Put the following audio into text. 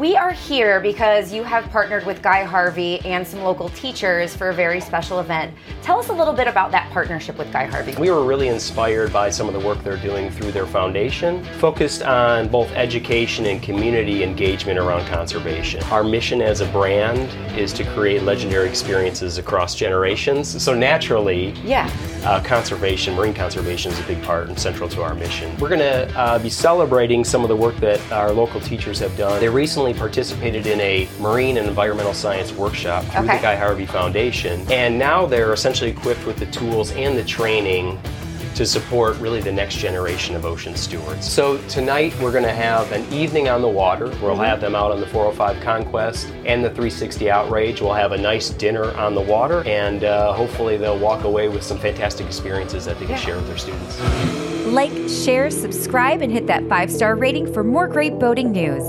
we are here because you have partnered with Guy Harvey and some local teachers for a very special event. Tell us a little bit about that partnership with Guy Harvey. We were really inspired by some of the work they're doing through their foundation, focused on both education and community engagement around conservation. Our mission as a brand is to create legendary experiences across generations. So naturally, Yeah. uh, conservation, marine conservation is a big part and central to our mission. We're going to uh, be celebrating some of the work that our local teachers have done. They recently participated in a marine and environmental science workshop through Okay. the Guy Harvey Foundation, and now they're essentially equipped with the tools and the training to support really the next generation of ocean stewards. So tonight we're going to have an evening on the water. We'll have them out on the 405 Conquest and the 360 Outrage. We'll have a nice dinner on the water, and uh, hopefully they'll walk away with some fantastic experiences that they can Yeah. share with their students. Like, share, subscribe, and hit that five star rating for more great boating news.